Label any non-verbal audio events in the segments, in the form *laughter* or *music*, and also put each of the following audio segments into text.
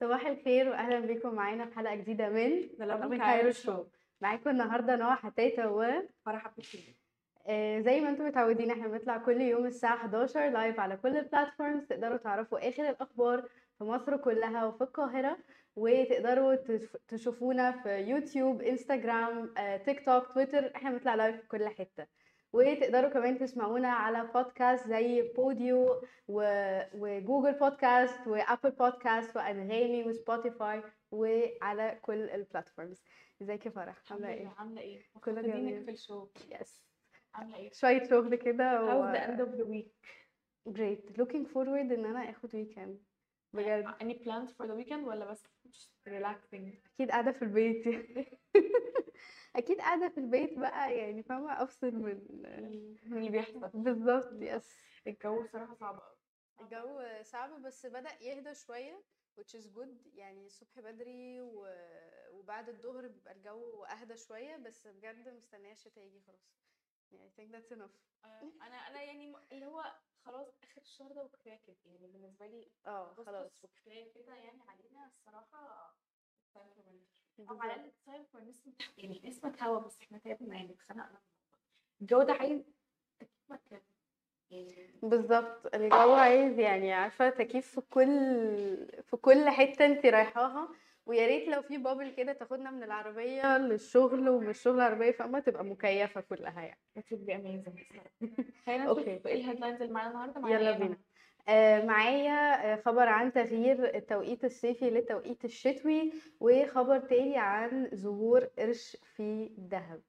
صباح الخير واهلا بيكم معانا في حلقة جديدة من In Cairo Show معاكم النهارده نهى حتاته و فرح بكتير. آه، زي ما أنتم متعودين إحنا بنطلع كل يوم الساعة 11 live على كل ال platforms تقدروا تعرفوا آخر الأخبار في مصر كلها وفي القاهرة وتقدروا تشوفونا في يوتيوب انستغرام آه، تيك توك تويتر. إحنا بنطلع live في كل حتة. وتقدروا كمان تسمعونا على بودكاست زي بوديو و... وGoogle Podcasts و Apple Podcasts وأنغامي وسبوتيفاي وعلى كل ال platforms ازيك يا فرح؟ عاملة إيه؟ عاملة إيه؟ كله جميل. في الشو yes عاملة إيه؟ شوية شغل كده و... the end of the week great. Looking forward إن أنا آخد weekend. بجد. Any plans for the weekend ولا بس just relaxing? أكيد قاعدة في البيت يعني. *laughs* أكيد قاعدة في البيت بقى يعني فاهمة؟ أفصل من من اللي بيحصل. بالظبط يس الجو بصراحه صعب قوي الجو صعب بس بدأ يهدى شوية which is good. يعني الصبح بدري و... وبعد الظهر بيبقى الجو أهدى شوية بس بجد مستنية الشتا يجي خلاص. يعني I think that's enough. أنا أنا يعني اللي هو خلاص آخر الشهر ده وكفاية كده. يعني بالنسبة لي آه خلاص. وكفاية كده يعني علينا الصراحة أو على. الأقل يعني نسمه هوا بس إحنا تعبنا يعني اتخنقنا الجو ده عايز تكييف مكان يعني بالظبط. الجو عايز يعني عارفة تكييف في كل في كل حتة انت رايحاها. ويا ريت لو في bubble كده تاخدنا من العربية للشغل ومن الشغل العربية فاهمة؟ تبقى مكيفة كلها يعني. Amazing. الصراحة. *laughs* خلينا. نشوف إيه ال headlines اللي معانا النهارده. يلا بينا؟ آه، معايا آه، خبر عن تغيير التوقيت الصيفي للتوقيت الشتوي وخبر تاني عن ظهور قرش في دهب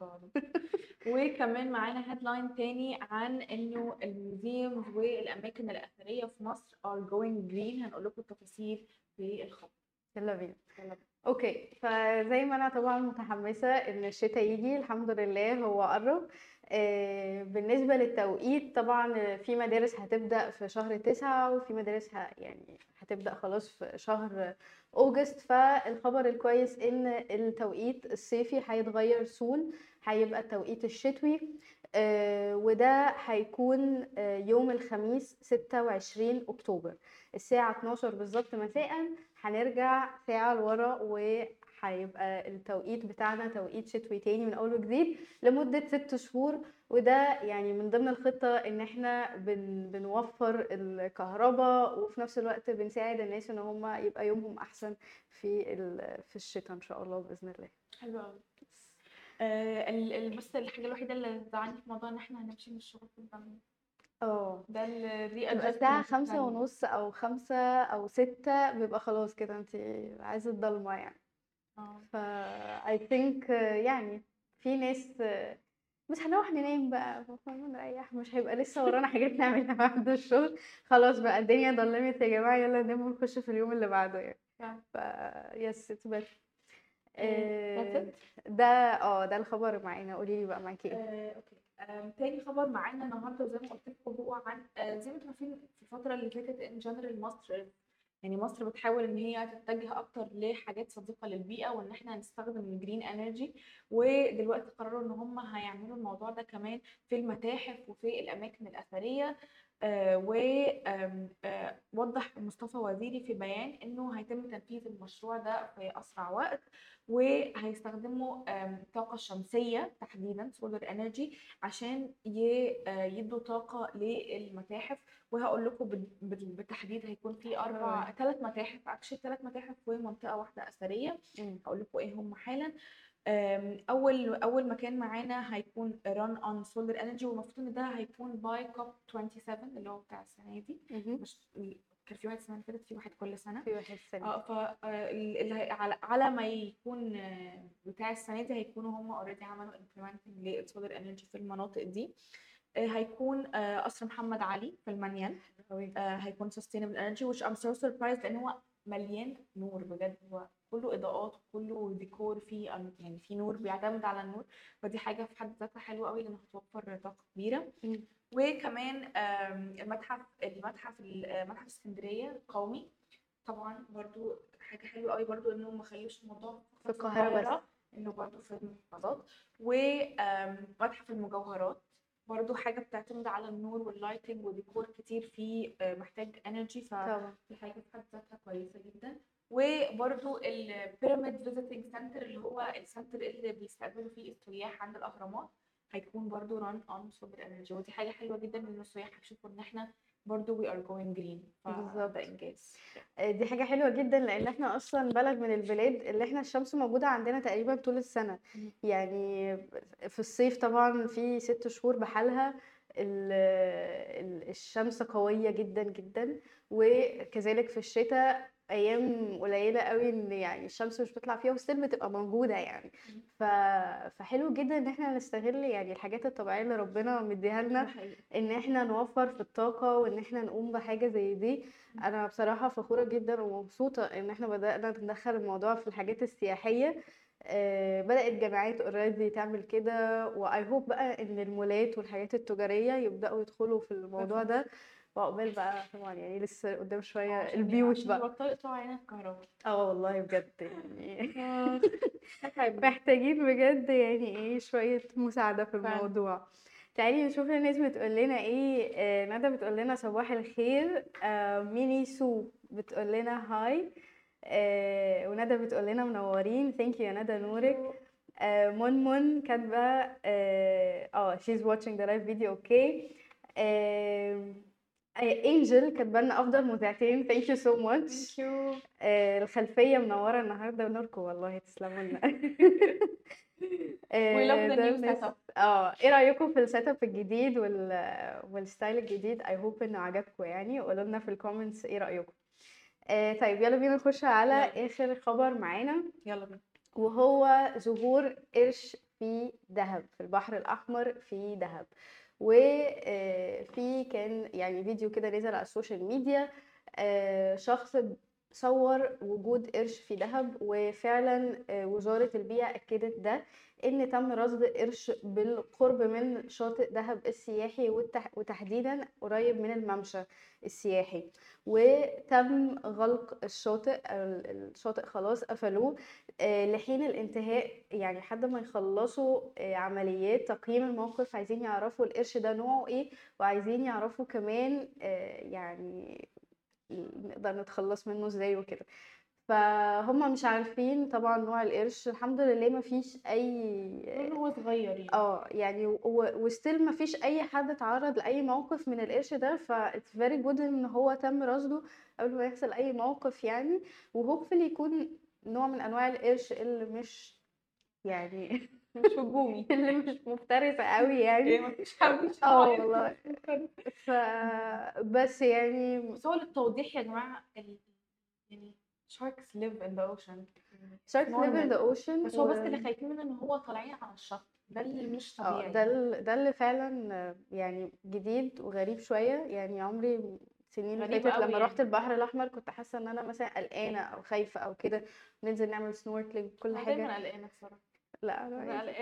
جاد *laughs* وكمان معانا headline تاني عن إنه ال museums والأماكن الأثرية في مصر are going green. هنقول لكم التفاصيل في الخبر يلا بينا. يلا بينا. okay. فزي ما أنا طبعا متحمسة إن الشتاء يجي الحمد لله هو قرب. آه، بالنسبة للتوقيت طبعا في مدارس هتبدأ في شهر تسعة وفي مدارس ه... يعني هتبدأ خلاص في شهر أوجست. فالخبر الكويس إن التوقيت الصيفي هيتغير سون هيبقى التوقيت الشتوي. وده هيكون آه، يوم الخميس 26 أكتوبر الساعة 12 بالظبط مساء. هنرجع ساعة لورا وهيبقى التوقيت بتاعنا توقيت شتوي تاني من أول وجديد لمدة ست شهور. وده يعني من ضمن الخطة إن إحنا بن بنوفر الكهرباء وفي نفس الوقت بنساعد الناس إن هم يبقى يومهم أحسن في في الشتاء إن شاء الله بإذن الله. حلو قوي آه ال- ال- بس الحاجة الوحيدة اللي زعلني في موضوع إن إحنا هنمشي من الشغل في الزمن آه. ده الري تبقى الساعة خمسة ونص أو خمسة أو ستة بيبقى خلاص كده انت عايزة الضلمة يعني. ف I think آه، يعني في ناس آه، مش هنروح ننام بقى نريح. مش هيبقى لسه ورانا حاجات نعملها *laughs* بعد الشغل. خلاص بقى الدنيا ضلمت يا جماعة يلا ننام ونخش في اليوم اللي بعده يعني. فعلا. ف yes it's better that's آه، ده آه ده الخبر معانا. قولي لي بقى معاكي إيه؟ آه، okay. تاني خبر معانا النهارده وزي ما قلت لكم هو عن آه، زي ما أنتم عارفين في الفترة اللي فاتت in general مصر يعني مصر بتحاول إن هي تتجه أكتر لحاجات صديقة للبيئة وإن إحنا نستخدم ال green energy ودلوقتي قرروا إن هم هيعملوا الموضوع ده كمان في المتاحف وفي الأماكن الأثرية. ووضح مصطفى وزيري في بيان إنه هيتم تنفيذ المشروع ده في أسرع وقت وهيستخدموا آم، طاقة شمسية تحديدا solar energy عشان آه، يدوا طاقة للمتاحف وهقول لكم بال- بال- بالتحديد هيكون في أربع. ثلاث متاحف actually ثلاث متاحف ومنطقة واحدة أثرية مم. هقول لكم إيه هم حالا أول أول مكان معانا هيكون run on solar energy والمفروض إن ده هيكون by COP 27 اللي هو بتاع السنة دي. مش كان في واحد السنة اللي فاتت في واحد كل سنة. في واحد سنة آه ف آه، على على ما يكون آه، بتاع السنة دي هيكونوا هم already عملوا implementing لل solar energy في المناطق دي. آه، هيكون قصر محمد علي في المنيل. هيكون sustainable energy which I'm so surprised لأن هو مليان نور بجد. هو كله إضاءات كله ديكور فيه يعني في نور بيعتمد على النور فدي حاجة في حد ذاتها حلوة قوي لانها هتوفر طاقة كبيرة. وكمان المتحف المتحف ال- متحف اسكندرية القومي طبعا برضو حاجة حلوة قوي برضو انهم ما خلوش الموضوع في القاهرة بس. إنه برضه في المحافظات ومتحف المجوهرات برضه حاجة بتعتمد على النور وال lighting وديكور كتير فيه آه، محتاج energy فدي حاجة في حد ذاتها كويسة جدا وبرضه ال pyramid visiting center اللي هو ال center اللي بيستقبلوا فيه السياح عند الأهرامات هيكون برضه run on solar energy ودي حاجة حلوة جدا إن السياح هيشوفوا إن إحنا برضه we are going green بالظبط. انجاز آه، دي حاجة حلوة جدا لأن إحنا أصلا بلد من البلاد اللي إحنا الشمس موجودة عندنا تقريبا طول السنة مم. يعني في الصيف طبعا في ست شهور بحالها ال- ال- الشمس قوية جدا جدا وكذلك في الشتاء أيام قليلة قوي إن يعني الشمس مش بتطلع فيها و still بتبقى موجودة يعني. ف... فحلو جدا إن إحنا نستغل يعني الحاجات الطبيعية اللي ربنا مديها لنا إن إحنا نوفر في الطاقة وإن إحنا نقوم بحاجة زي دي. أنا بصراحة فخورة جدا ومبسوطة إن إحنا بدأنا ندخل الموضوع في الحاجات السياحية. آه، بدأت جامعات already تعمل كده و I hope بقى إن المولات والحاجات التجارية يبدأوا يدخلوا في الموضوع ده. وعقبال بقى طبعا يعني لسه قدام شوية عشان البيوت بقى. يقطعوا علينا الكهرباء آه والله بجد يعني *laughs* تعب محتاجين بجد يعني إيه شوية مساعدة في. الموضوع. تعالي نشوف الناس بتقول لنا إيه آه ندى بتقول لنا صباح الخير آه ميني سو بتقول لنا hi آه وندى بتقول لنا منورين. thank you يا ندى نورك. آه مون مون كاتبة آه she's watching the live video. okay آه انجل كاتبه لنا أفضل مذيعتين. thank you so much آه، الخلفية منورة النهاردة نوركم والله تسلموا لنا. *laughs* setup. آه إيه رأيكم في ال setup الجديد وال وال style الجديد؟ I hope إنه عجبكم يعني. وقولوا لنا في ال comments إيه رأيكم. آه طيب يلا بينا نخش على يلا. آخر خبر معانا. يلا بينا. وهو ظهور قرش في دهب في البحر الأحمر في دهب. وفي كان يعني فيديو كده نزل على ال social media آه، شخص صور وجود قرش في دهب وفعلا آه، وزارة البيئة أكدت ده. إن تم رصد قرش بالقرب من شاطئ دهب السياحي وتحديدا قريب من الممشى السياحي. وتم غلق الشاطئ ال- الشاطئ خلاص قفلوه آه، لحين الانتهاء يعني لحد ما يخلصوا آه، عمليات تقييم الموقف. عايزين يعرفوا القرش ده نوعه إيه وعايزين يعرفوا كمان آه، يعني نقدر نتخلص منه إزاي وكده. فهم مش عارفين طبعا نوع القرش الحمد لله ما فيش أي هو صغير يعني. آه يعني وستيل ما فيش أي حد اتعرض لأي موقف من القرش ده ف it's very good إن هو تم رصده قبل ما يحصل أي موقف يعني وهوبفلي يكون نوع من أنواع القرش اللي مش يعني مش هجومي. *laughs* اللي مش مفترسة قوي يعني. يعني مفيش حد آه. والله. ف بس يعني بس هو للتوضيح يا جماعة ال... يعني sharks live in the ocean. Sharks live in the normal. ocean بس هو بس اللي خايفين منه إن هو طالعين على الشط. ده اللي مش آه طبيعي. ده ال- ده اللي فعلا يعني جديد وغريب شوية. يعني عمري السنين اللي فاتت لما يعني. رحت البحر الأحمر كنت حاسة إن أنا مثلا قلقانة أو خايفة أو كده. ننزل نعمل snorkeling كل أنا دايما حاجة. قلقانة بصراحة. لا أنا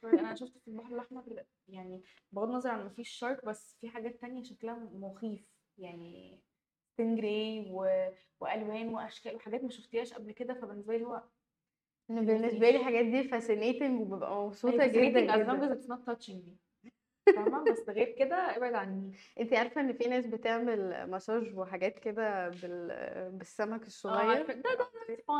شوية. أنا شفت في البحر الأحمر يعني بغض النظر عن مفيش sharks بس في حاجات تانية شكلها مخيف. يعني stingray و... وألوان وأشكال وحاجات ما شفتيهاش قبل كده فبالنسبة لي هو أنا بالنسبة لي الحاجات دي fascinating وببقى مبسوطة يعني جدا fascinating as long جدا as it's not touching me. *laughs* فاهمة؟ بس غير كده ابعد عني. انت عارفة إن في ناس بتعمل مساج وحاجات كده بال... بالسمك آه الصغير؟ ده ده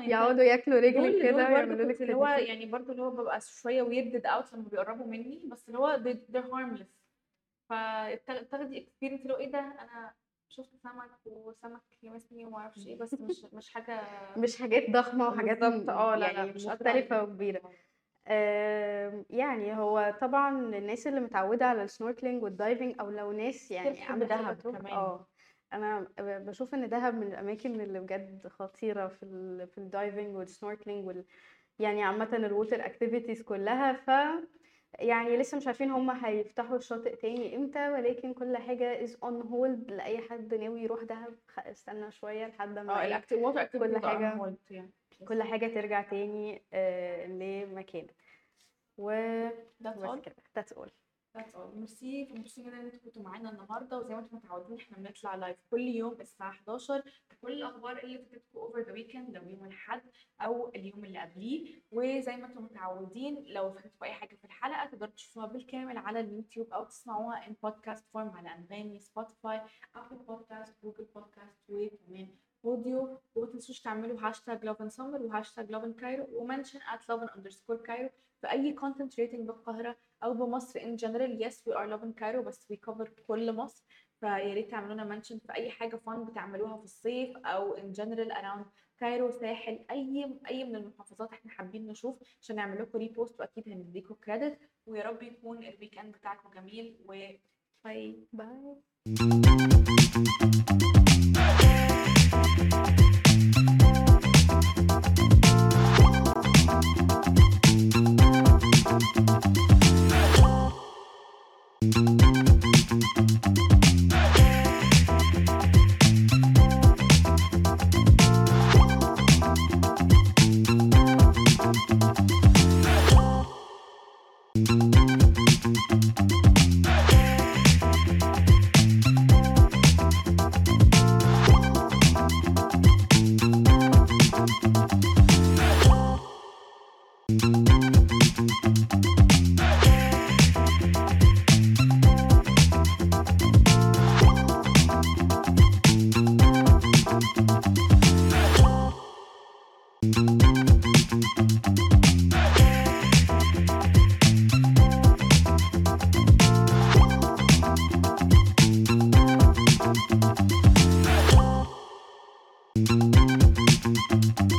يقعدوا ياكلوا رجلك كده ويعملوا لك اللي هو. يعني برضه اللي هو ببقى شوية weirded out لما بيقربوا مني بس اللي هو they're harmless. فتاخدي experience اللي هو إيه ده؟ أنا شفت سمك وسمك لمسني وما أعرفش إيه بس مش مش حاجة *laughs* مش حاجات ضخمة وحاجات آه لا لا يعني مش. وكبيرة آم، يعني هو طبعا الناس اللي متعودة على ال snorkeling وال diving أو لو ناس يعني عامة دهب كمان. آه أنا بشوف إن دهب من الأماكن اللي بجد خطيرة في ال في ال diving وال snorkeling وال يعني عامة ال water activities كلها ف يعني لسه مش عارفين هم هيفتحوا الشاطئ تاني إمتى ولكن كل حاجة is on hold لأي حد ناوي يروح دهب. خ- استنى شوية لحد ما آه ال active water كل حاجة- يعني. كل حاجة ترجع تاني آه، لمكانها و that's بس كده. That's all. merci merci جدا ان أنتوا كنتوا معانا النهارده. وزي ما أنتم متعودين إحنا بنطلع live كل يوم الساعة 11 بكل الأخبار اللي فاتتكم over the weekend لو يوم الأحد أو اليوم اللي قبليه. وزي ما أنتم متعودين لو فاتتكم أي حاجة في الحلقة تقدروا تشوفوها بالكامل على اليوتيوب أو تسمعوها in podcast form على أنغامي Spotify Apple Podcast Google Podcast وكمان audio وما تنسوش تعملوا hashtag Lovin Summer و hashtag Lovin Cairo و mention at Lovin underscore Cairo في اي content related بالقاهرة أو بمصر in general yes we are Lovin Cairo بس we cover كل مصر. فيا ريت تعملوا لنا mention في أي حاجة fun بتعملوها في الصيف أو in general around Cairo ساحل أي أي من المحافظات إحنا حابين نشوف عشان نعمل لكم repost وأكيد هنديكم credit ويا رب يكون ال weekend بتاعكم جميل و bye bye